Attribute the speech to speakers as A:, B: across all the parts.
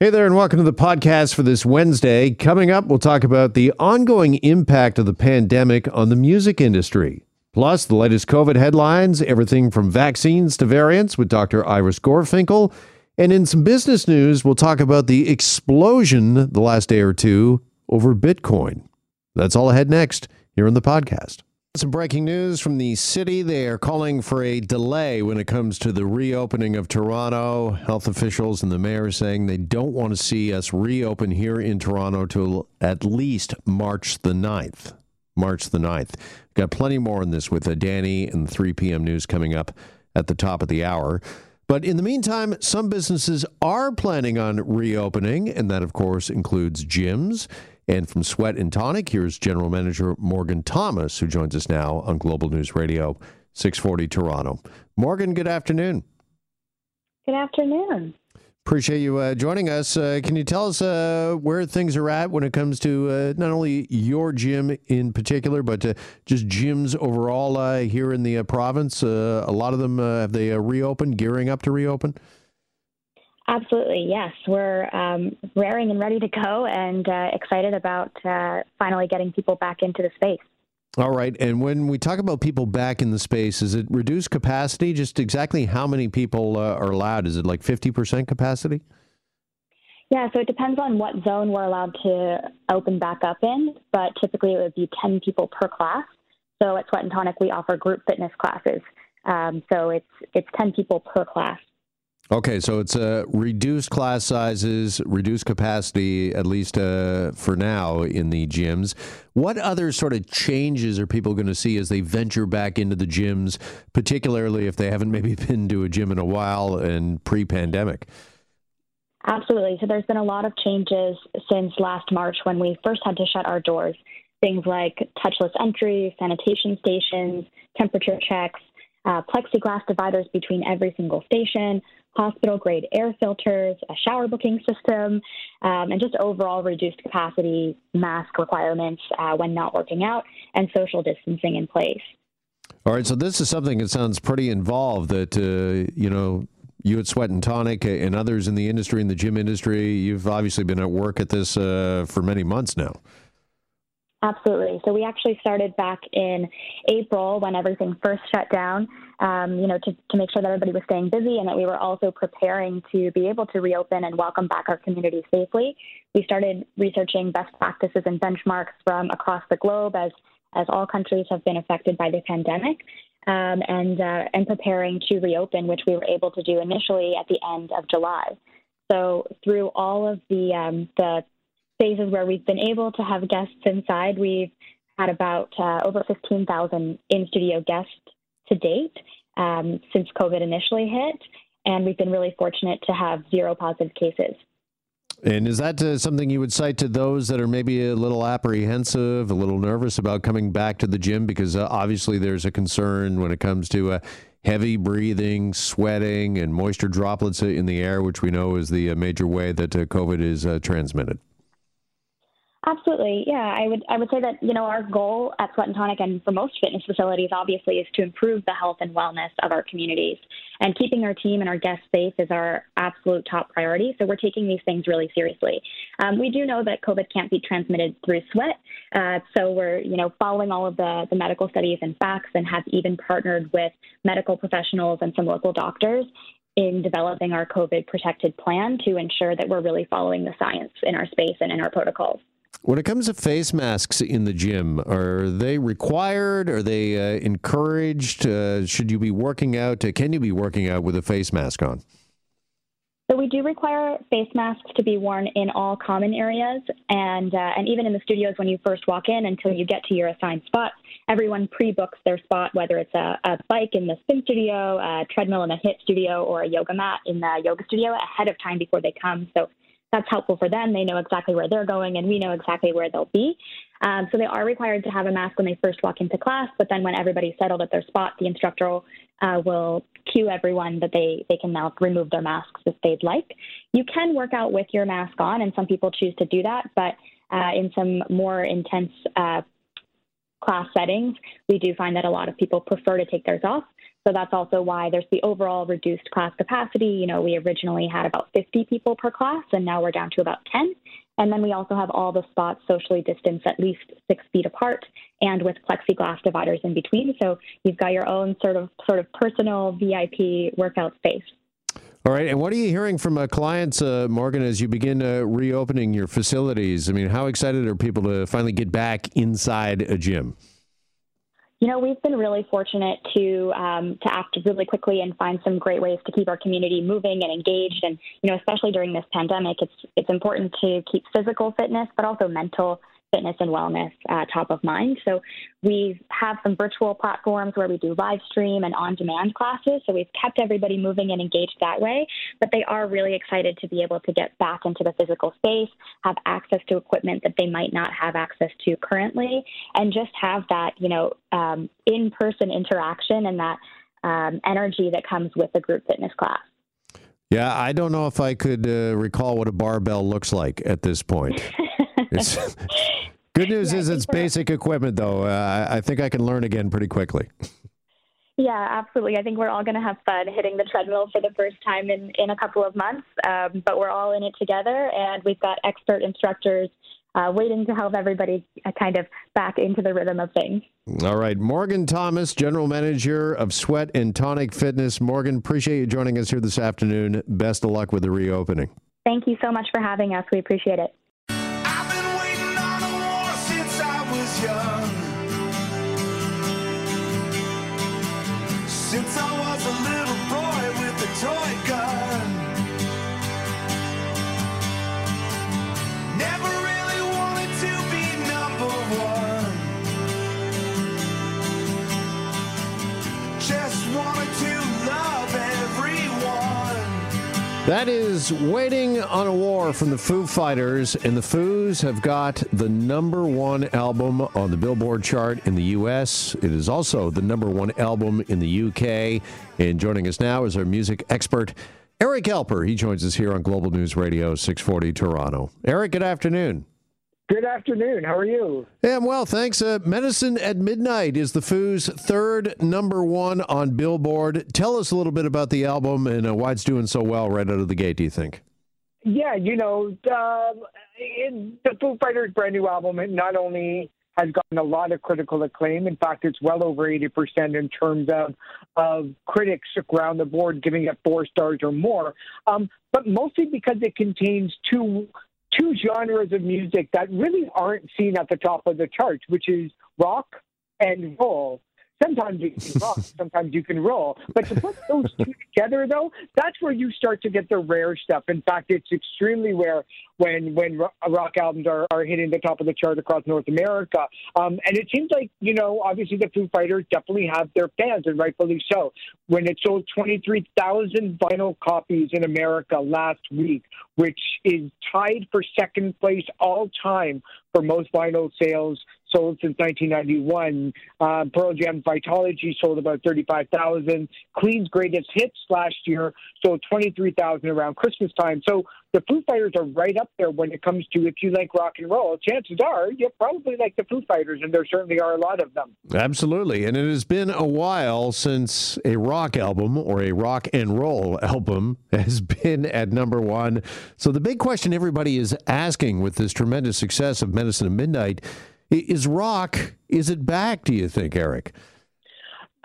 A: Hey there, and welcome to the podcast for this Wednesday. Coming up, we'll talk about the ongoing impact of the pandemic on the music industry. Plus, the latest COVID headlines, everything from vaccines to variants with Dr. Iris Gorfinkel. And in some business news, we'll talk about the explosion the last day or two over Bitcoin. That's all ahead next here on the podcast. Some breaking news from the city. They are calling for a delay when it comes to the reopening of Toronto. Health officials and the mayor are saying they don't want to see us reopen here in Toronto till at least March the 9th. March the 9th. Got plenty more on this with uh, Danny and 3 p.m. news coming up at the top of the hour. But in the meantime, some businesses are planning on reopening, and that, of course, includes gyms. And from Sweat and Tonic, here's General Manager Morgan Thomas, who joins us now on Global News Radio 640 Toronto. Morgan, good afternoon.
B: Good afternoon.
A: Appreciate you uh, joining us. Uh, can you tell us uh, where things are at when it comes to uh, not only your gym in particular, but uh, just gyms overall uh, here in the province? a lot of them have they reopened, gearing up to reopen?
B: Absolutely, yes. We're um, raring and ready to go and uh, excited about uh, finally getting people back into the space.
A: All right. And when we talk about people back in the space, is it reduced capacity? Just exactly how many people uh, are allowed? Is it like 50% capacity?
B: Yeah, so it depends on what zone we're allowed to open back up in, but typically it would be 10 people per class. So at Sweat and Tonic, we offer group fitness classes. Um, so it's it's 10 people per class.
A: Okay, so it's uh, reduced class sizes, reduced capacity, at least uh, for now in the gyms. What other sort of changes are people going to see as they venture back into the gyms, particularly if they haven't maybe been to a gym in a while and pre pandemic?
B: Absolutely. So there's been a lot of changes since last March when we first had to shut our doors. Things like touchless entry, sanitation stations, temperature checks, uh, plexiglass dividers between every single station, hospital grade air filters, a shower booking system, um, and just overall reduced capacity mask requirements uh, when not working out and social distancing in place.
A: All right, so this is something that sounds pretty involved that, uh, you know, you at Sweat and Tonic and others in the industry, in the gym industry, you've obviously been at work at this uh, for many months now.
B: Absolutely. So we actually started back in April when everything first shut down, um, you know, to, to make sure that everybody was staying busy and that we were also preparing to be able to reopen and welcome back our community safely. We started researching best practices and benchmarks from across the globe as, as all countries have been affected by the pandemic. Um, and uh, and preparing to reopen, which we were able to do initially at the end of July. So through all of the um, the phases where we've been able to have guests inside. We've had about uh, over 15,000 in studio guests to date um, since COVID initially hit, and we've been really fortunate to have zero positive cases.
A: And is that uh, something you would cite to those that are maybe a little apprehensive, a little nervous about coming back to the gym? Because uh, obviously there's a concern when it comes to uh, heavy breathing, sweating, and moisture droplets in the air, which we know is the uh, major way that uh, COVID is uh, transmitted.
B: Absolutely, yeah. I would I would say that you know our goal at Sweat and Tonic and for most fitness facilities obviously is to improve the health and wellness of our communities, and keeping our team and our guests safe is our absolute top priority. So we're taking these things really seriously. Um, we do know that COVID can't be transmitted through sweat, uh, so we're you know following all of the the medical studies and facts, and have even partnered with medical professionals and some local doctors in developing our COVID protected plan to ensure that we're really following the science in our space and in our protocols.
A: When it comes to face masks in the gym, are they required? Are they uh, encouraged? Uh, should you be working out? Uh, can you be working out with a face mask on?
B: So we do require face masks to be worn in all common areas, and uh, and even in the studios when you first walk in until you get to your assigned spot. Everyone pre-books their spot, whether it's a, a bike in the spin studio, a treadmill in the HIIT studio, or a yoga mat in the yoga studio ahead of time before they come. So that's helpful for them. They know exactly where they're going, and we know exactly where they'll be. Um, so they are required to have a mask when they first walk into class. But then when everybody's settled at their spot, the instructor uh, will cue everyone that they they can now remove their masks if they'd like. You can work out with your mask on, and some people choose to do that. But uh, in some more intense uh, class settings, we do find that a lot of people prefer to take theirs off. So that's also why there's the overall reduced class capacity. You know, we originally had about 50 people per class, and now we're down to about 10. And then we also have all the spots socially distanced at least six feet apart and with plexiglass dividers in between. So you've got your own sort of sort of personal VIP workout space.
A: All right. And what are you hearing from uh, clients, uh, Morgan, as you begin uh, reopening your facilities? I mean, how excited are people to finally get back inside a gym?
B: You know, we've been really fortunate to um, to act really quickly and find some great ways to keep our community moving and engaged. And you know, especially during this pandemic, it's it's important to keep physical fitness, but also mental fitness and wellness uh, top of mind. So we have some virtual platforms where we do live stream and on demand classes. So we've kept everybody moving and engaged that way. But they are really excited to be able to get back into the physical space, have access to equipment that they might not have access to currently, and just have that, you know, um, in person interaction and that um, energy that comes with a group fitness class.
A: Yeah, I don't know if I could uh, recall what a barbell looks like at this point. good news yeah, is it's basic equipment, though. Uh, I think I can learn again pretty quickly.
B: Yeah, absolutely. I think we're all going to have fun hitting the treadmill for the first time in, in a couple of months, um, but we're all in it together, and we've got expert instructors uh, waiting to help everybody uh, kind of back into the rhythm of things.
A: All right. Morgan Thomas, General Manager of Sweat and Tonic Fitness. Morgan, appreciate you joining us here this afternoon. Best of luck with the reopening.
B: Thank you so much for having us. We appreciate it. Since I That is Waiting on a War from the Foo Fighters, and the Foos have got the number one album on the Billboard chart in the U.S. It is also the number one album in the U.K. And joining us now is our music expert, Eric Alper. He joins us here on Global News Radio 640 Toronto. Eric, good afternoon.
C: Good afternoon. How are you?
A: Yeah, I'm well, thanks. Uh, Medicine at Midnight is the Foo's third number one on Billboard. Tell us a little bit about the album and uh, why it's doing so well right out of the gate, do you think?
C: Yeah, you know, uh, the Foo Fighters' brand new album it not only has gotten a lot of critical acclaim. In fact, it's well over 80% in terms of, of critics around the board giving it four stars or more, um, but mostly because it contains two two genres of music that really aren't seen at the top of the charts, which is rock and roll. Sometimes you can rock, sometimes you can roll. But to put those two together, though, that's where you start to get the rare stuff. In fact, it's extremely rare when when rock albums are, are hitting the top of the chart across North America. Um, and it seems like you know, obviously, the Foo Fighters definitely have their fans, and rightfully so. When it sold 23,000 vinyl copies in America last week, which is tied for second place all time for most vinyl sales sold since 1991. Uh, Pearl Jam's Vitalogy sold about 35,000. Queen's Greatest Hits last year sold 23,000 around Christmas time. So the Foo Fighters are right up there when it comes to if you like rock and roll. Chances are you probably like the Foo Fighters, and there certainly are a lot of them.
A: Absolutely. And it has been a while since a rock album or a rock and roll album has been at number one. So the big question everybody is asking with this tremendous success of Medicine at Midnight is rock, is it back, do you think, Eric?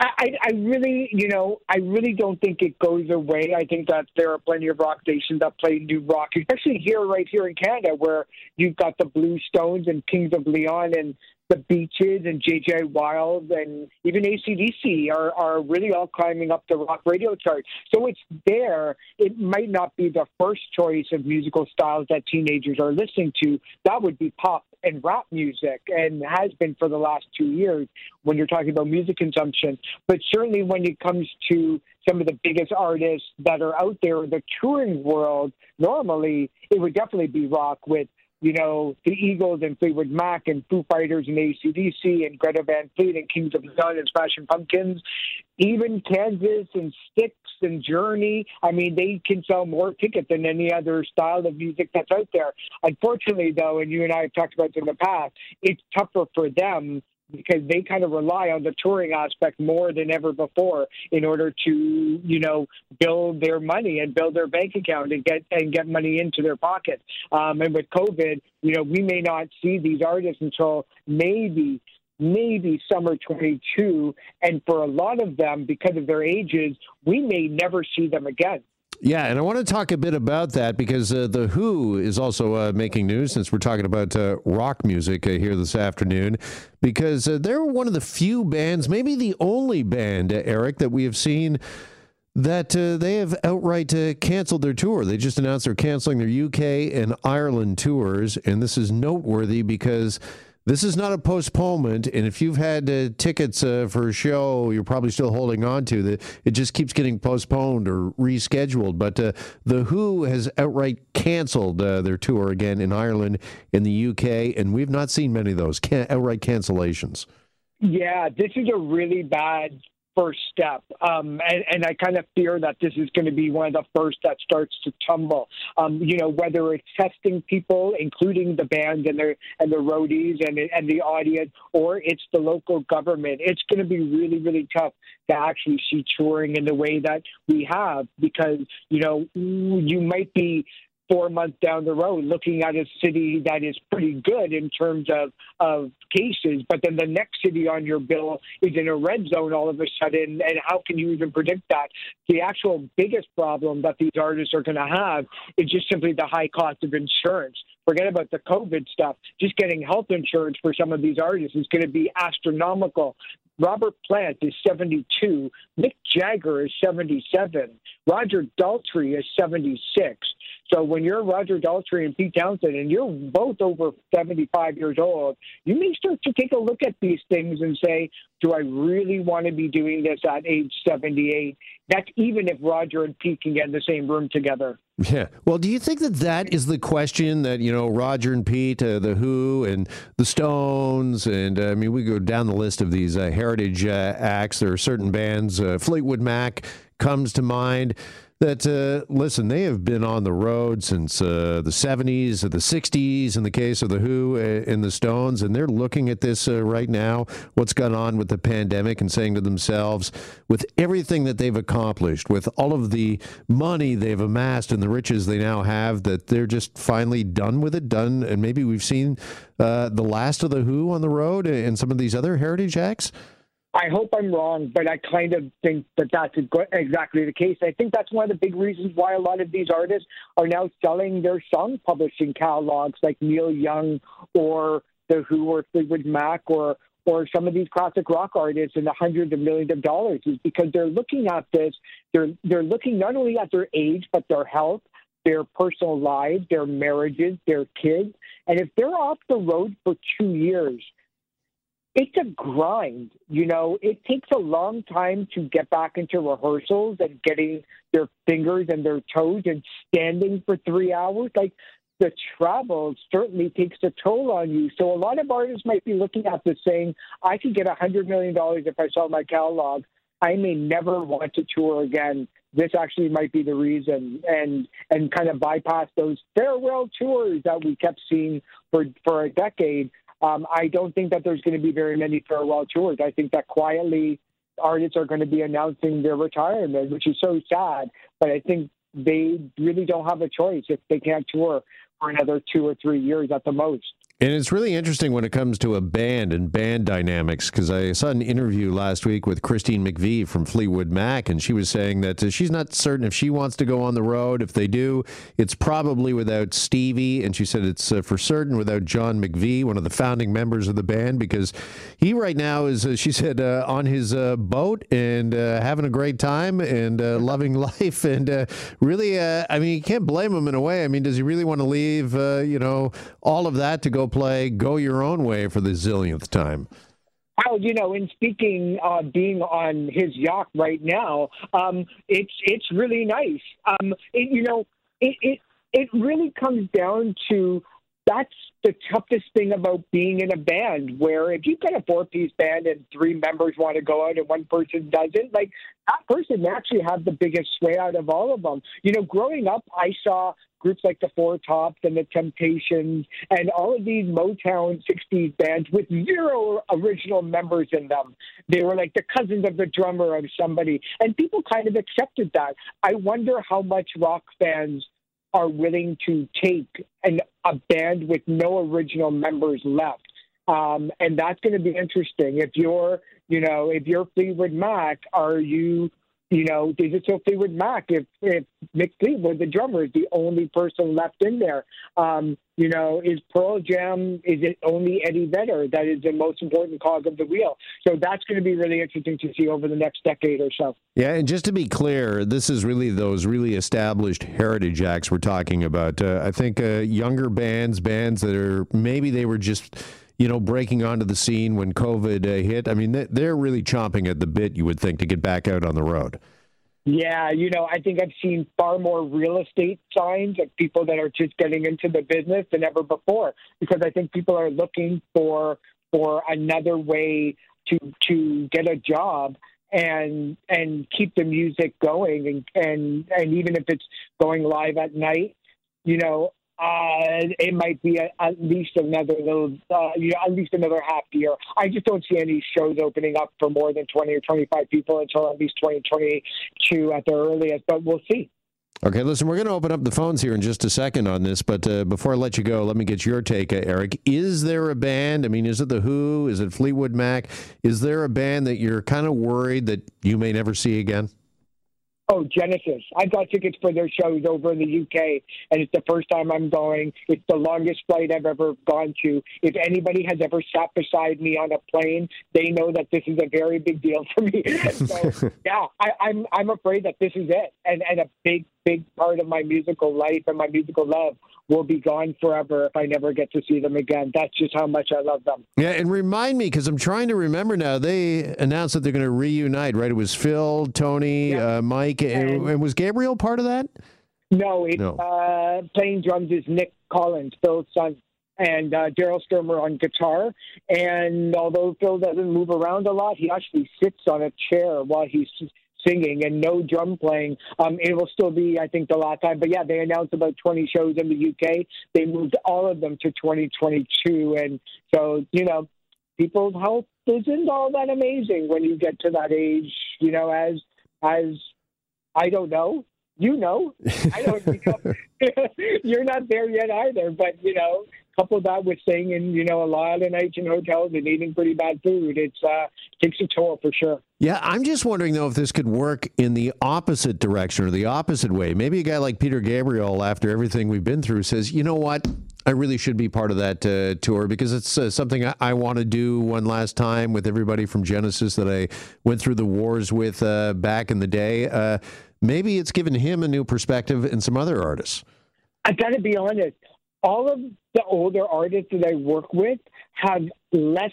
C: I, I really, you know, I really don't think it goes away. I think that there are plenty of rock stations that play new rock, especially here, right here in Canada, where you've got the Blue Stones and Kings of Leon and the Beaches and JJ Wilde and even ACDC are, are really all climbing up the rock radio chart. So it's there. It might not be the first choice of musical styles that teenagers are listening to. That would be pop and rap music and has been for the last two years when you're talking about music consumption. But certainly when it comes to some of the biggest artists that are out there in the touring world, normally it would definitely be rock with you know, the Eagles and Fleetwood Mac and Foo Fighters and ACDC and Greta Van Fleet and Kings of Leon and Smashing Pumpkins, even Kansas and Styx and Journey. I mean, they can sell more tickets than any other style of music that's out there. Unfortunately, though, and you and I have talked about this in the past, it's tougher for them because they kind of rely on the touring aspect more than ever before in order to, you know, build their money and build their bank account and get and get money into their pocket. Um, and with COVID, you know, we may not see these artists until maybe maybe summer 22. And for a lot of them, because of their ages, we may never see them again.
A: Yeah, and I want to talk a bit about that because uh, The Who is also uh, making news since we're talking about uh, rock music uh, here this afternoon. Because uh, they're one of the few bands, maybe the only band, uh, Eric, that we have seen that they have outright canceled their tour. They just announced they're canceling their UK and Ireland tours. And this is noteworthy because this is not a postponement, and if you've had uh, tickets uh, for a show, you're probably still holding on to that. It just keeps getting postponed or rescheduled. But uh, the Who has outright canceled uh, their tour again in Ireland, in the UK, and we've not seen many of those can- outright cancellations.
C: Yeah, this is a really bad first step. Um, and, and, I kind of fear that this is going to be one of the first that starts to tumble. Um, you know, whether it's testing people, including the band and their and the roadies and and the audience, or it's the local government, it's going to be really really tough to actually see touring in the way that we have because you know you might be four months down the road looking at a city that is pretty good in terms of, of cases, but then the next city on your bill is in a red zone all of a sudden, and how can you even predict that? The actual biggest problem that these artists are going to have is just simply the high cost of insurance. Forget about the COVID stuff. Just getting health insurance for some of these artists is going to be astronomical. Robert Plant is 72. Mick Jagger is 77. Roger Daltrey is 76. So when you're Roger Daltrey and Pete Townshend and you're both over 75 years old, you may start to take a look at these things and say, do I really want to be doing this at age 78? That's even if Roger and Pete can get in the same room together.
A: Yeah. Well, do you think that that is the question that, you know, Roger and Pete, uh, The Who, and The Stones, and uh, I mean, we go down the list of these uh, heritage uh, acts. There are certain bands, uh, Fleetwood Mac comes to mind that uh, listen, they have been on the road since uh, the 70s or the 60s in the case of the Who uh, and the Stones, and they're looking at this uh, right now, what's gone on with the pandemic, and saying to themselves, with everything that they've accomplished, with all of the money they've amassed and the riches they now have, that they're just finally done with it, done, and maybe we've seen uh, the last of the Who on the road and some of these other heritage acts.
C: I hope I'm wrong, but I kind of think that that's exactly the case. I think that's one of the big reasons why a lot of these artists are now selling their song publishing catalogs, like Neil Young or The Who or Fleetwood Mac or or some of these classic rock artists in the hundreds of millions of dollars, is because they're looking at this. They're they're looking not only at their age but their health, their personal lives, their marriages, their kids, and if they're off the road for two years it's a grind. You know, it takes a long time to get back into rehearsals and getting their fingers and their toes and standing for three hours. Like the travel certainly takes a toll on you. So a lot of artists might be looking at this saying, I could get a hundred million dollars if I sell my catalog. I may never want to tour again. This actually might be the reason, and and kind of bypass those farewell tours that we kept seeing for for a decade um, I don't think that there's going to be very many farewell tours. I think that quietly artists are going to be announcing their retirement, which is so sad. But I think they really don't have a choice if they can't tour for another two or three years at the most.
A: And it's really interesting when it comes to a band and band dynamics because I saw an interview last week with Christine McVie from Fleetwood Mac, and she was saying that uh, she's not certain if she wants to go on the road. If they do, it's probably without Stevie, and she said it's uh, for certain without John McVie, one of the founding members of the band, because he right now is, uh, she said, uh, on his uh, boat and uh, having a great time and loving life, and really, I mean, you can't blame him in a way. I mean, does he really want to leave, you know, all of that to go? Play Go Your Own Way for the zillionth time.
C: Well, you know, in speaking, uh, being on his yacht right now, um, it's it's really nice. Um, it, you know, it, it it really comes down to that's the toughest thing about being in a band where if you've got a four piece band and three members want to go out and one person doesn't, like that person actually have the biggest sway out of all of them. You know, growing up, I saw groups like the Four Tops and the Temptations and all of these Motown 60s bands with zero original members in them. They were like the cousins of the drummer of somebody. And people kind of accepted that. I wonder how much rock fans are willing to take an, a band with no original members left. Um, and that's going to be interesting. If you're, you know, if you're Fleetwood Mac, are you you know, is it still Fleetwood Mac if, if Mick Fleetwood, the drummer, is the only person left in there? Um, you know, is Pearl Jam, is it only Eddie Vedder that is the most important cog of the wheel? So that's going to be really interesting to see over the next decade or so.
A: Yeah, and just to be clear, this is really those really established heritage acts we're talking about. Uh, I think uh, younger bands, bands that are maybe they were just you know, breaking onto the scene when COVID uh, hit. I mean, they're really chomping at the bit, you would think, to get back out on the road.
C: Yeah, you know, I think I've seen far more real estate signs of people that are just getting into the business than ever before because I think people are looking for for another way to to get a job and and keep the music going and and and even if it's going live at night, you know, uh, it might be a, at least another little, uh, you know, at least another half year. I just don't see any shows opening up for more than 20 or 25 people until at least 2022 at the earliest, but we'll see.
A: Okay, listen, we're going to open up the phones here in just a second on this, but uh, before I let you go, let me get your take, uh, Eric. Is there a band? I mean, is it The Who? Is it Fleetwood Mac? Is there a band that you're kind of worried that you may never see again?
C: Oh, Genesis. I got tickets for their shows over in the UK, and it's the first time I'm going. It's the longest flight I've ever gone to. If anybody has ever sat beside me on a plane, they know that this is a very big deal for me. so, yeah, I, I'm I'm afraid that this is it, and and a big big part of my musical life and my musical love will be gone forever if I never get to see them again. That's just how much I love them.
A: Yeah, and remind me because I'm trying to remember now. They announced that they're going to reunite, right? It was Phil, Tony, yeah. uh, Mike, and, and, was Gabriel part of that?
C: No, it, no. Uh, playing drums is Nic Collins, Phil's son and uh, Daryl Stuermer on guitar. And although Phil doesn't move around a lot, he actually sits on a chair while he's singing and no drum playing. Um, it will still be, I think, the last time. But yeah, they announced about 20 shows in the UK. They moved all of them to 2022. And so, you know, people's health isn't all that amazing when you get to that age, you know, as, as, I don't know, you know, I don't you know, you're not there yet either, but you know, couple of that with staying in, you know, a lot of nights in hotels and eating pretty bad food, it's uh, takes a toll for sure.
A: Yeah, I'm just wondering though if this could work in the opposite direction or the opposite way. Maybe a guy like Peter Gabriel, after everything we've been through, says, you know what, I really should be part of that uh, tour because it's uh, something I, I want to do one last time with everybody from Genesis that I went through the wars with uh, back in the day. Uh, maybe it's given him a new perspective and some other artists.
C: I got to be honest all of the older artists that I work with have less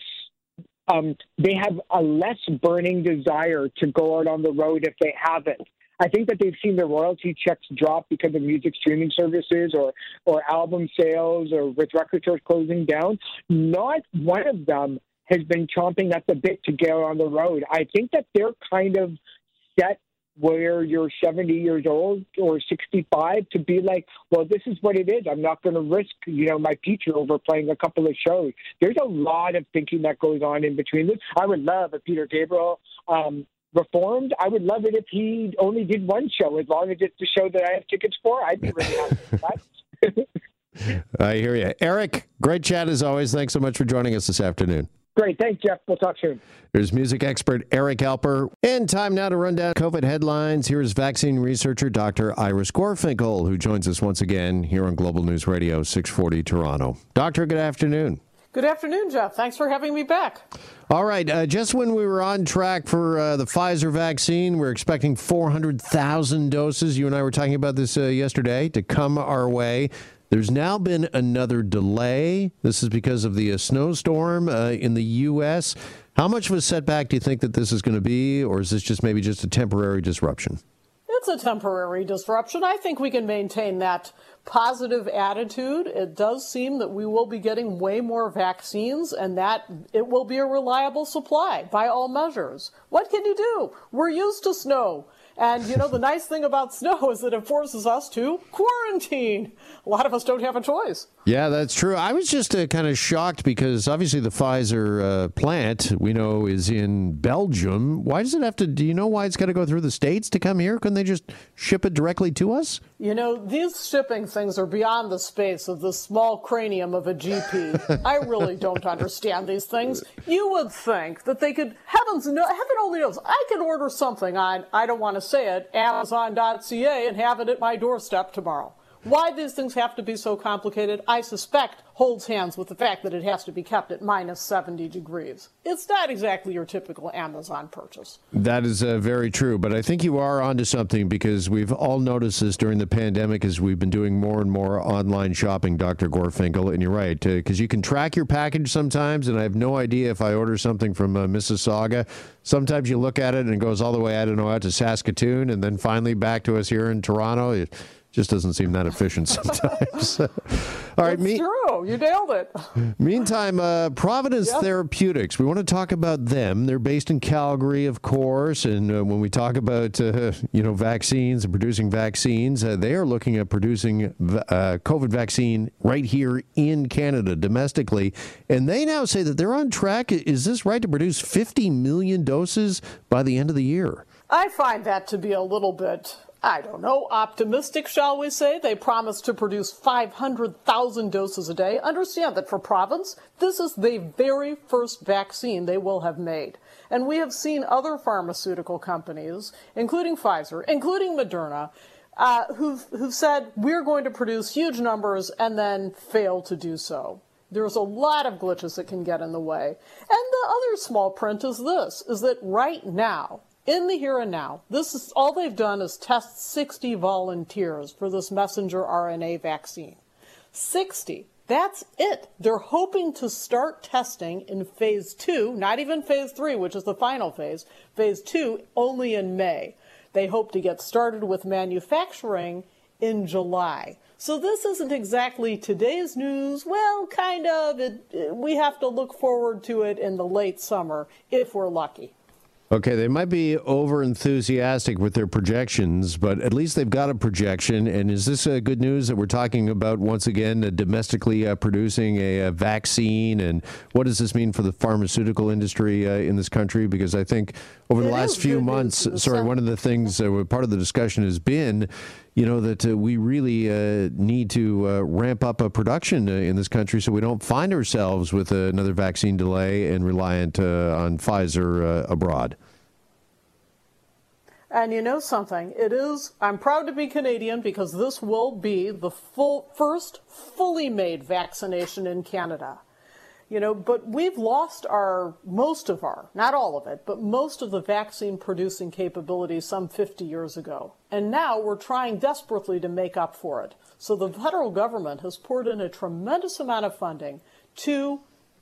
C: um, they have a less burning desire to go out on the road if they haven't. I think that they've seen their royalty checks drop because of music streaming services or or album sales or with record stores closing down. Not one of them has been chomping at the bit to get on the road. I think that they're kind of set where you're 70 years old or 65 to be like, well, this is what it is. I'm not going to risk, you know, my future over playing a couple of shows. There's a lot of thinking that goes on in between this. I would love if Peter Gabriel um, reformed. I would love it if he only did one show, as long as it's the show that I have tickets for. I'd be really happy with that.
A: I hear you. Eric, great chat as always. Thanks so much for joining us this afternoon.
C: Great. Thanks, Jeff. We'll talk soon.
A: There's music expert Eric Alper. And time now to run down COVID headlines. Here's vaccine researcher Dr. Iris Gorfinkel, who joins us once again here on Global News Radio 640 Toronto. Doctor, good afternoon.
D: Good afternoon, Jeff. Thanks for having me back.
A: All right. Uh, just when we were on track for uh, the Pfizer vaccine, we're expecting 400,000 doses. You and I were talking about this uh, yesterday to come our way. There's now been another delay. This is because of the uh, snowstorm uh, in the U.S. How much of a setback do you think that this is going to be, or is this just maybe just a temporary disruption?
D: it's a temporary disruption. I think we can maintain that positive attitude. It does seem that we will be getting way more vaccines and that it will be a reliable supply by all measures. What can you do? We're used to snow. And you know, the nice thing about snow is that it forces us to quarantine. A lot of us don't have a choice.
A: Yeah, that's true. I was just uh, kind of shocked because obviously the Pfizer uh, plant we know is in Belgium. Why does it have to? Do you know why it's got to go through the states to come here? Couldn't they just ship it directly to us?
D: You know, these shipping things are beyond the space of the small cranium of a GP. I really don't understand these things. You would think that they could, heavens, no, heaven only knows, I could order something on, I don't want to say it, Amazon.ca and have it at my doorstep tomorrow. Why these things have to be so complicated, I suspect holds hands with the fact that it has to be kept at minus 70 degrees. It's not exactly your typical Amazon purchase.
A: That is uh, very true, but I think you are onto something because we've all noticed this during the pandemic as we've been doing more and more online shopping, Dr. Gorfinkel, and you're right, because uh, you can track your package sometimes, and I have no idea if I order something from uh, Mississauga. Sometimes you look at it and it goes all the way, I don't know, out to Saskatoon, and then finally back to us here in Toronto. Just doesn't seem that efficient sometimes. All
D: right, me- true. You nailed it.
A: Meantime, uh, Providence yep. Therapeutics. We want to talk about them. They're based in Calgary, of course, and uh, when we talk about uh, you know vaccines and producing vaccines, uh, they are looking at producing uh, COVID vaccine right here in Canada domestically, and they now say that they're on track. Is this right to produce 50 million doses by the end of the year?
D: I find that to be a little bit I don't know, optimistic, shall we say. They promise to produce 500,000 doses a day. Understand that for Providence, this is the very first vaccine they will have made. And we have seen other pharmaceutical companies, including Pfizer, including Moderna, uh, who've, who've said, we're going to produce huge numbers and then fail to do so. There's a lot of glitches that can get in the way. And the other small print is this, is that right now, in the here and now, this is all they've done is test 60 volunteers for this messenger RNA vaccine. 60. That's it. They're hoping to start testing in phase two, not even phase three, which is the final phase, phase two only in May. They hope to get started with manufacturing in July. So this isn't exactly today's news. Well, kind of. It, we have to look forward to it in the late summer if we're lucky.
A: Okay, they might be over enthusiastic with their projections, but at least they've got a projection. And is this uh, good news that we're talking about once again uh, domestically uh, producing a, a, vaccine? And what does this mean for the pharmaceutical industry uh, in this country? Because I think over the it last few months, sorry, one of the things, uh, part of the discussion has been, you know, that uh, we really need to ramp up a production in this country so we don't find ourselves with another vaccine delay and reliant on Pfizer abroad.
D: And you know something? It is, I'm proud to be Canadian because this will be the full, first fully made vaccination in Canada. You know, but we've lost our, most of our, not all of it, but most of the vaccine producing capabilities some 50 years ago. And now we're trying desperately to make up for it. So the federal government has poured in a tremendous amount of funding to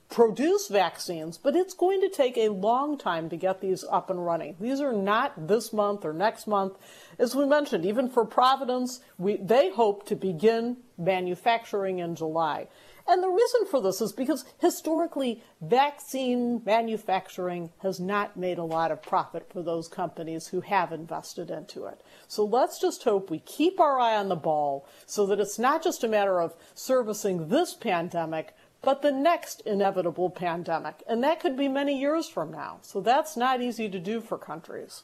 D: produce vaccines, but it's going to take a long time to get these up and running. These are not this month or next month. As we mentioned, even for Providence, we, they hope to begin manufacturing in July. And the reason for this is because historically, vaccine manufacturing has not made a lot of profit for those companies who have invested into it. So let's just hope we keep our eye on the ball so that it's not just a matter of servicing this pandemic, but the next inevitable pandemic. And that could be many years from now. So that's not easy to do for countries.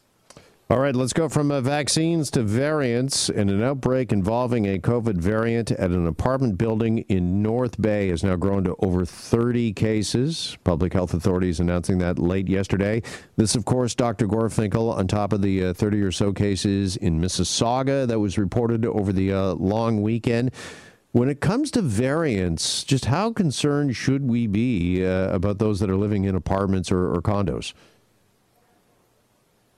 A: All right, let's go from uh, vaccines to variants. And an outbreak involving a COVID variant at an apartment building in North Bay has now grown to over 30 cases. Public health authorities announcing that late yesterday. This, of course, Dr. Gorfinkel, on top of the uh, 30 or so cases in Mississauga that was reported over the uh, long weekend. When it comes to variants, just how concerned should we be uh, about those that are living in apartments or, or condos?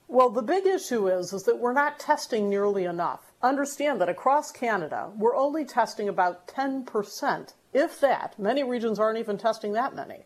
D: Well, the big issue is is that we're not testing nearly enough. Understand that across Canada, we're only testing about 10%, if that. Many regions aren't even testing that many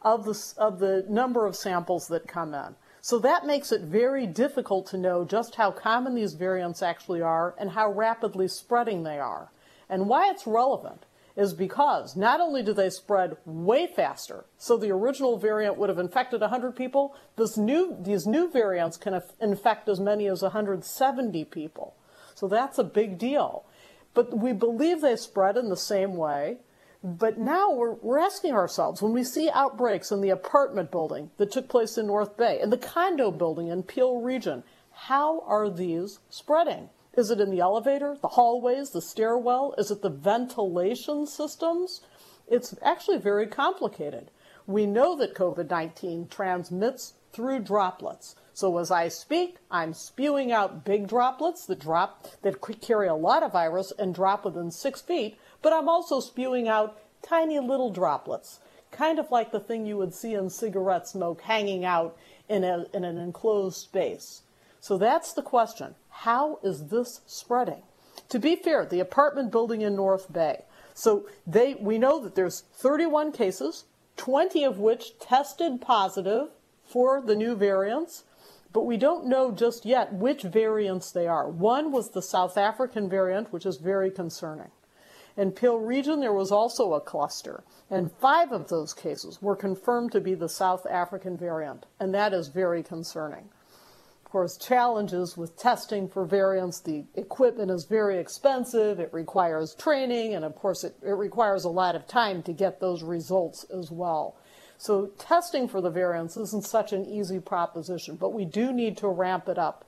D: of the of the number of samples that come in. So that makes it very difficult to know just how common these variants actually are and how rapidly spreading they are. And why it's relevant is because not only do they spread way faster, so the original variant would have infected 100 people, this new, these new variants can infect as many as 170 people. So that's a big deal. But we believe they spread in the same way. But now we're, we're asking ourselves when we see outbreaks in the apartment building that took place in North Bay, in the condo building in Peel region, how are these spreading? Is it in the elevator, the hallways, the stairwell? Is it the ventilation systems? It's actually very complicated. We know that COVID 19 transmits through droplets. So as I speak, I'm spewing out big droplets that drop that carry a lot of virus and drop within six feet, but I'm also spewing out tiny little droplets, kind of like the thing you would see in cigarette smoke hanging out in, a, in an enclosed space. So that's the question. How is this spreading? To be fair, the apartment building in North Bay. So they, we know that there's 31 cases, 20 of which tested positive for the new variants, but we don't know just yet which variants they are. One was the South African variant, which is very concerning. In Peel region, there was also a cluster, and five of those cases were confirmed to be the South African variant, and that is very concerning. Of course, challenges with testing for variants, the equipment is very expensive, it requires training, and of course, it, it requires a lot of time to get those results as well. So, testing for the variants isn't such an easy proposition, but we do need to ramp it up.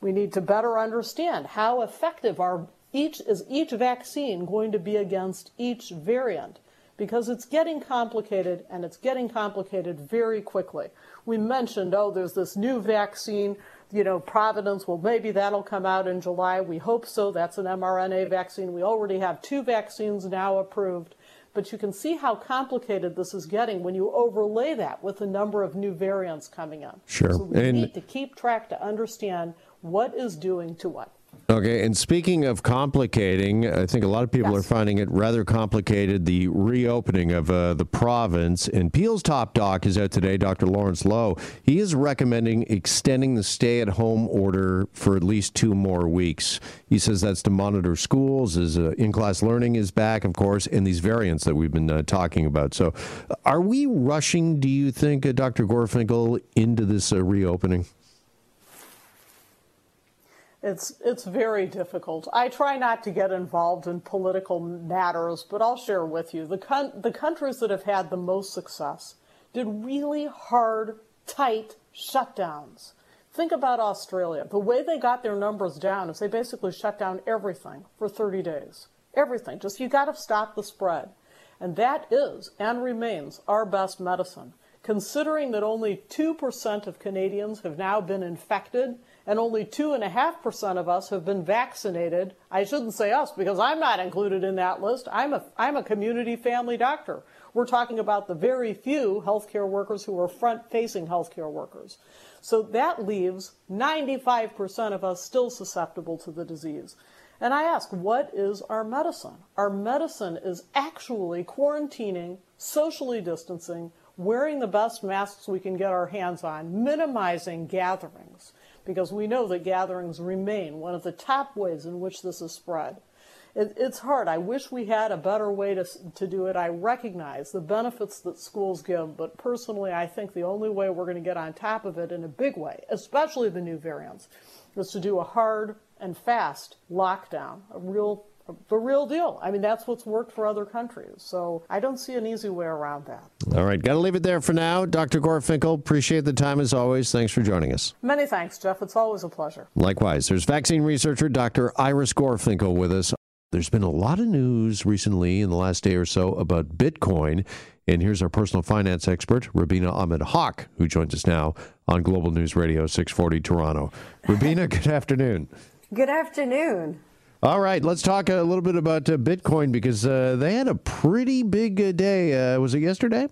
D: We need to better understand how effective are each is each vaccine going to be against each variant because it's getting complicated and it's getting complicated very quickly. We mentioned, oh, there's this new vaccine, you know, Providence, well, maybe that'll come out in July. We hope so. That's an mRNA vaccine. We already have two vaccines now approved. But you can see how complicated this is getting when you overlay that with the number of new variants coming in.
A: Sure.
D: So we and need to keep track to understand what is doing to what.
A: Okay, and speaking of complicating, I think a lot of people yes. are finding it rather complicated the reopening of uh, the province. And Peel's top doc is out today, Dr. Lawrence Loh. He is recommending extending the stay at home order for at least two more weeks. He says that's to monitor schools, as uh, in class learning is back, of course, and these variants that we've been uh, talking about. So, are we rushing, do you think, uh, Dr. Gorfinkel, into this uh, reopening?
D: It's it's very difficult. I try not to get involved in political matters, but I'll share with you the con- the countries that have had the most success did really hard, tight shutdowns. Think about Australia. The way they got their numbers down is they basically shut down everything for 30 days. Everything. Just you got to stop the spread. And that is and remains our best medicine. Considering that only 2% of Canadians have now been infected and only 2.5% of us have been vaccinated. I shouldn't say us because I'm not included in that list. I'm a, I'm a community family doctor. We're talking about the very few healthcare workers who are front facing healthcare workers. So that leaves 95% of us still susceptible to the disease. And I ask, what is our medicine? Our medicine is actually quarantining, socially distancing, wearing the best masks we can get our hands on, minimizing gatherings because we know that gatherings remain one of the top ways in which this is spread. It, it's hard. I wish we had a better way to, to do it. I recognize the benefits that schools give, but personally, I think the only way we're going to get on top of it in a big way, especially the new variants, is to do a hard and fast lockdown, a real the real deal. I mean, that's what's worked for other countries. So I don't see an easy way around that.
A: All right. Got to leave it there for now. Dr. Gorfinkel, appreciate the time as always. Thanks for joining us.
D: Many thanks, Jeff. It's always a pleasure.
A: Likewise. There's vaccine researcher Dr. Iris Gorfinkel with us. There's been a lot of news recently in the last day or so about Bitcoin. And here's our personal finance expert, Rubina Ahmed Haq, who joins us now on Global News Radio 640 Toronto. Rubina, good afternoon.
E: Good afternoon.
A: All right, let's talk a little bit about uh, Bitcoin because uh, they had a pretty big uh, day. Uh, was it yesterday?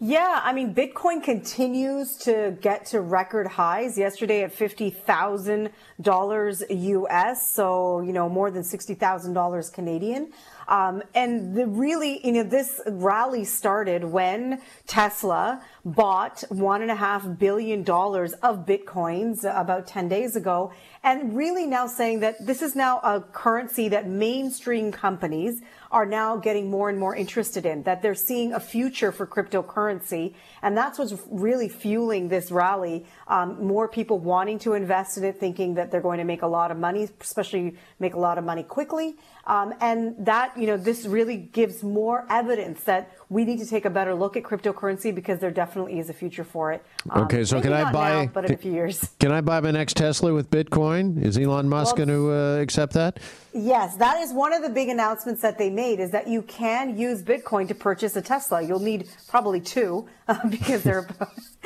E: Yeah, I mean, Bitcoin continues to get to record highs. Yesterday at $50,000 US, so, you know, more than $60,000 Canadian. Um, and the really, you know, this rally started when Tesla bought one and a half billion dollars of bitcoins about 10 days ago and really now saying that this is now a currency that mainstream companies are now getting more and more interested in, that they're seeing a future for cryptocurrency. And that's what's really fueling this rally. Um, more people wanting to invest in it, thinking that they're going to make a lot of money, especially make a lot of money quickly. Um, and that, you know, this really gives more evidence that we need to take a better look at cryptocurrency because there definitely is a future for it.
A: Um, okay, so can I buy?
E: Now, but in a few years.
A: Can I buy my next Tesla with Bitcoin? Is Elon Musk well, going to uh, accept that?
E: Yes, that is one of the big announcements that they made is that you can use Bitcoin to purchase a Tesla. You'll need probably two uh, because they're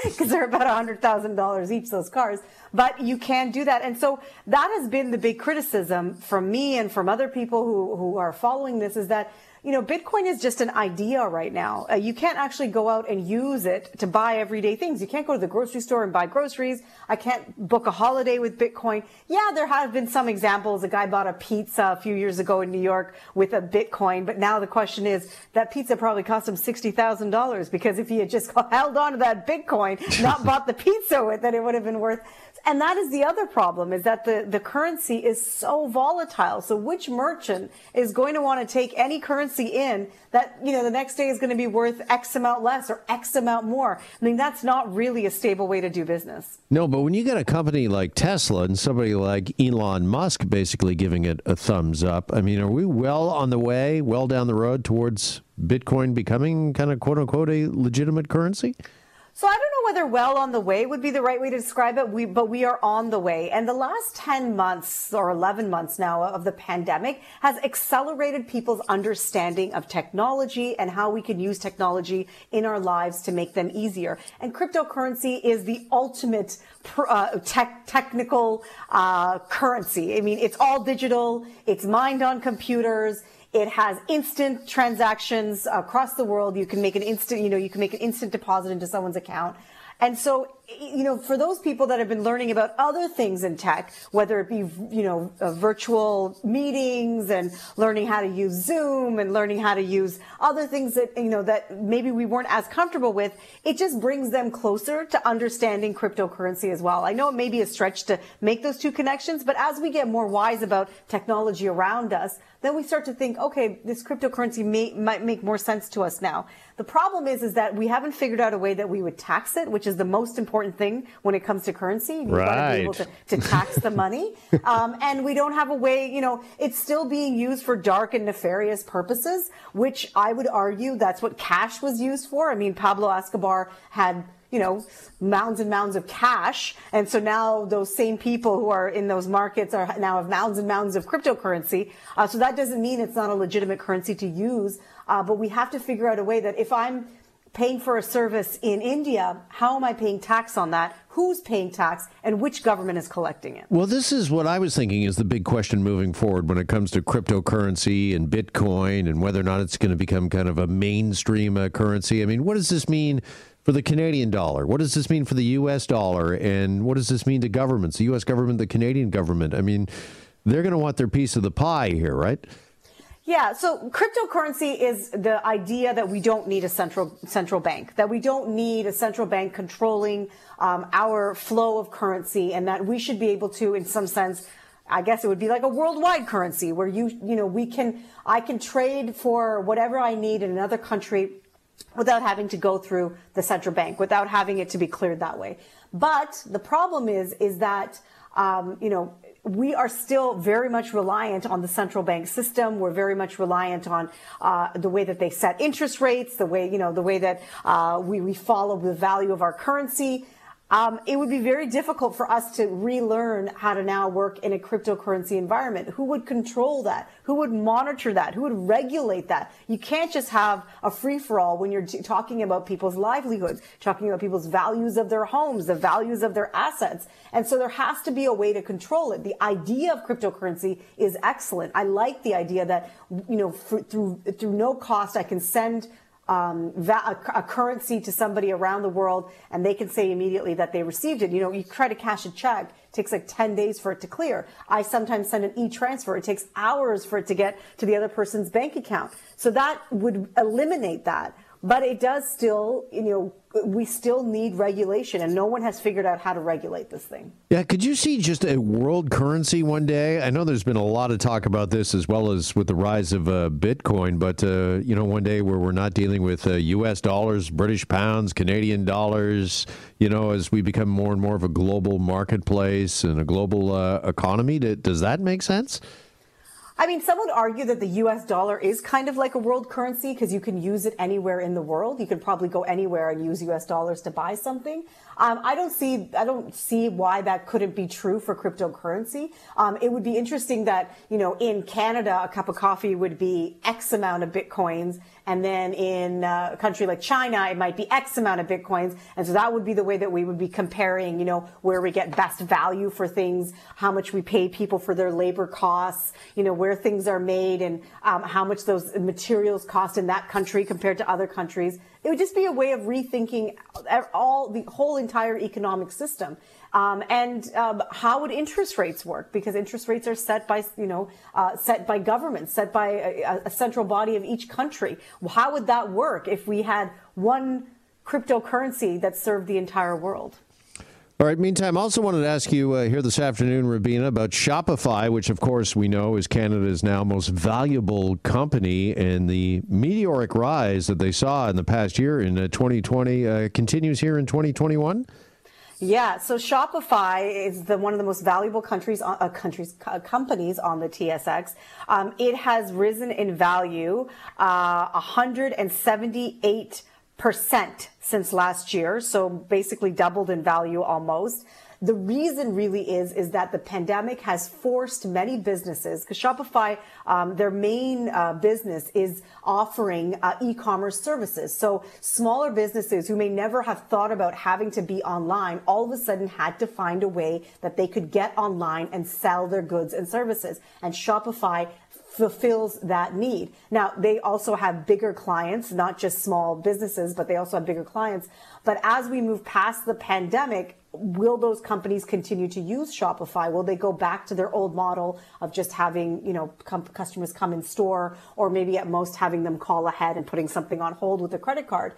E: because they're about hundred thousand dollars each. Those cars, but you can do that. And so that has been the big criticism from me and from other people who who are following this is that you know, Bitcoin is just an idea right now. Uh, you can't actually go out and use it to buy everyday things. You can't go to the grocery store and buy groceries. I can't book a holiday with Bitcoin. Yeah, there have been some examples. A guy bought a pizza a few years ago in New York with a Bitcoin, but now the question is that pizza probably cost him $60,000 because if he had just held on to that Bitcoin, not bought the pizza with it, it would have been worth and that is the other problem is that the, the currency is so volatile. So which merchant is going to want to take any currency in that, you know, the next day is going to be worth X amount less or X amount more? I mean, that's not really a stable way to do business.
A: No, but when you get a company like Tesla and somebody like Elon Musk basically giving it a thumbs up, I mean, are we well on the way, well down the road towards Bitcoin becoming kind of quote unquote a legitimate currency?
E: So I don't know whether well on the way would be the right way to describe it, we, but we are on the way. And the last 10 months or 11 months now of the pandemic has accelerated people's understanding of technology and how we can use technology in our lives to make them easier. And cryptocurrency is the ultimate uh, tech, technical uh, currency. I mean, it's all digital. It's mined on computers. It has instant transactions across the world. You can make an instant, you know, you can make an instant deposit into someone's account. And so, you know, for those people that have been learning about other things in tech, whether it be, you know, uh, virtual meetings and learning how to use Zoom and learning how to use other things that, you know, that maybe we weren't as comfortable with, it just brings them closer to understanding cryptocurrency as well. I know it may be a stretch to make those two connections, but as we get more wise about technology around us, then we start to think, okay, this cryptocurrency may, might make more sense to us now. The problem is, is that we haven't figured out a way that we would tax it, which is the most important thing when it comes to currency. You've
A: right.
E: got to be able to, to tax the money. Um, and we don't have a way, you know, it's still being used for dark and nefarious purposes, which I would argue that's what cash was used for. I mean, Pablo Escobar had you know, mounds and mounds of cash. And so now those same people who are in those markets are now have mounds and mounds of cryptocurrency. Uh, so that doesn't mean it's not a legitimate currency to use. Uh, but we have to figure out a way that if I'm paying for a service in India, how am I paying tax on that? Who's paying tax and which government is collecting it?
A: Well, this is what I was thinking is the big question moving forward when it comes to cryptocurrency and Bitcoin and whether or not it's going to become kind of a mainstream uh, currency. I mean, what does this mean for the Canadian dollar? What does this mean for the U.S. dollar? And what does this mean to governments, the U.S. government, the Canadian government? I mean, they're going to want their piece of the pie here, right?
E: Yeah, so cryptocurrency is the idea that we don't need a central central bank, that we don't need a central bank controlling um, our flow of currency, and that we should be able to, in some sense, I guess it would be like a worldwide currency where you you know we can I can trade for whatever I need in another country without having to go through the central bank, without having it to be cleared that way. But the problem is, is that, um, you know, we are still very much reliant on the central bank system. We're very much reliant on uh, the way that they set interest rates, the way you know the way that uh, we, we follow the value of our currency um, it would be very difficult for us to relearn how to now work in a cryptocurrency environment. Who would control that? Who would monitor that? Who would regulate that? You can't just have a free for all when you're talking about people's livelihoods, talking about people's values of their homes, the values of their assets. And so there has to be a way to control it. The idea of cryptocurrency is excellent. I like the idea that, you know, through, through no cost, I can send um, a, a, currency to somebody around the world and they can say immediately that they received it. You know, you try to cash a check, it takes like 10 days for it to clear. I sometimes send an e-transfer. It takes hours for it to get to the other person's bank account. So that would eliminate that. But it does still, you know, we still need regulation, and no one has figured out how to regulate this thing.
A: Yeah, could you see just a world currency one day? I know there's been a lot of talk about this as well as with the rise of uh, Bitcoin, but uh, you know, one day where we're not dealing with uh, U.S. dollars, British pounds, Canadian dollars, you know, as we become more and more of a global marketplace and a global uh, economy, does that make sense?
E: I mean, some would argue that the US dollar is kind of like a world currency because you can use it anywhere in the world. You can probably go anywhere and use US dollars to buy something. Um, I don't see I don't see why that couldn't be true for cryptocurrency. Um, it would be interesting that you know in Canada a cup of coffee would be X amount of bitcoins, and then in uh, a country like China it might be X amount of bitcoins, and so that would be the way that we would be comparing. You know where we get best value for things, how much we pay people for their labor costs, you know where things are made, and um, how much those materials cost in that country compared to other countries. It would just be a way of rethinking all the whole entire economic system. Um, and um, how would interest rates work? Because interest rates are set by, you know, uh, set by governments, set by a, a, central body of each country. How would that work if we had one cryptocurrency that served the entire world?
A: All right. Meantime, I also wanted to ask you uh, here this afternoon, Rubina, about Shopify, which, of course, we know is Canada's now most valuable company, and the meteoric rise that they saw in the past year in uh, 2020 uh, continues here in 2021.
E: Yeah, so Shopify is the one of the most valuable countries, uh, countries uh, companies on the TSX. Um, it has risen in value uh, 178 percent since last year, so basically doubled in value almost. The reason really is is that the pandemic has forced many businesses because Shopify, um, their main uh, business is offering uh, e-commerce services. So smaller businesses who may never have thought about having to be online, all of a sudden had to find a way that they could get online and sell their goods and services. And Shopify fulfills that need. Now, they also have bigger clients, not just small businesses, but they also have bigger clients. But as we move past the pandemic, will those companies continue to use Shopify? Will they go back to their old model of just having, you know, customers come in store or maybe at most having them call ahead and putting something on hold with a credit card?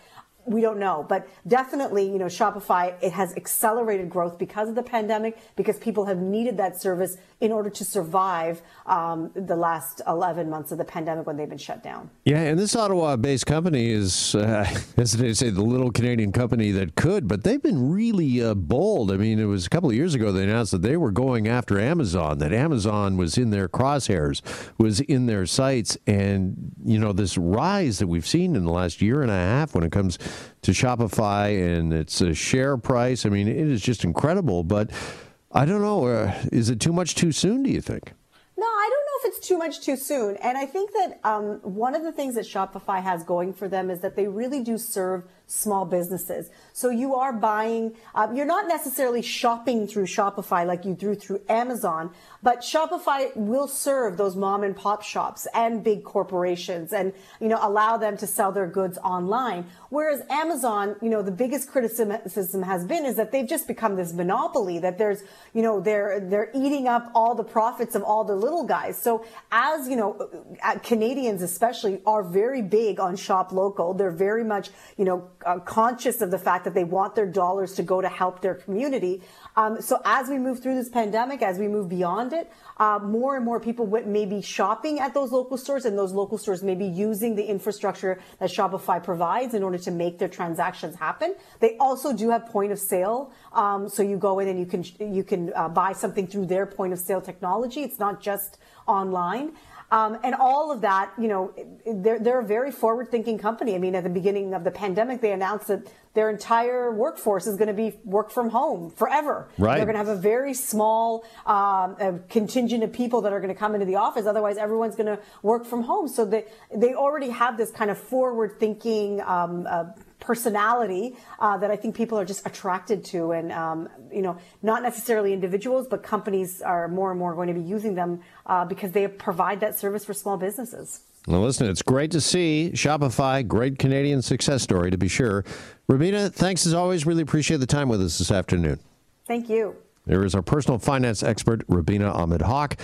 E: We don't know, but definitely, you know, Shopify, it has accelerated growth because of the pandemic, because people have needed that service in order to survive um, the last 11 months of the pandemic when they've been shut down.
A: Yeah, and this Ottawa based company is, uh, as they say, the little Canadian company that could, but they've been really uh, bold. I mean, it was a couple of years ago they announced that they were going after Amazon, that Amazon was in their crosshairs, was in their sights. And, you know, this rise that we've seen in the last year and a half when it comes to Shopify and its share price. I mean, it is just incredible. But I don't know. Uh, is it too much too soon, do you think?
E: No, I don't know if it's too much too soon. And I think that um, one of the things that Shopify has going for them is that they really do serve small businesses. So you are buying, uh, you're not necessarily shopping through Shopify like you do through Amazon, but Shopify will serve those mom and pop shops and big corporations and, you know, allow them to sell their goods online. Whereas Amazon, you know, the biggest criticism has been is that they've just become this monopoly that there's, you know, they're, they're eating up all the profits of all the little guys. So as, you know, uh, Canadians especially are very big on shop local. They're very much, you know, uh, conscious of the fact that they want their dollars to go to help their community. Um, so as we move through this pandemic, as we move beyond it, uh, more and more people may be shopping at those local stores, and those local stores may be using the infrastructure that Shopify provides in order to make their transactions happen. They also do have point of sale, um, so you go in and you can you can uh, buy something through their point of sale technology. It's not just online. Um, and all of that, you know, they're, they're a very forward thinking company. I mean, at the beginning of the pandemic, they announced that their entire workforce is going to be work from home forever.
A: Right.
E: They're going to have a very small um, contingent of people that are going to come into the office. Otherwise, everyone's going to work from home. So they, they already have this kind of forward thinking, um, uh, personality uh, that I think people are just attracted to, and um, you know, not necessarily individuals, but companies are more and more going to be using them uh, because they provide that service for small businesses.
A: Well, listen, it's great to see Shopify, great Canadian success story to be sure. Rubina, thanks as always. Really appreciate the time with us this afternoon.
E: Thank you.
A: There is our personal finance expert, Rubina Ahmed Haq.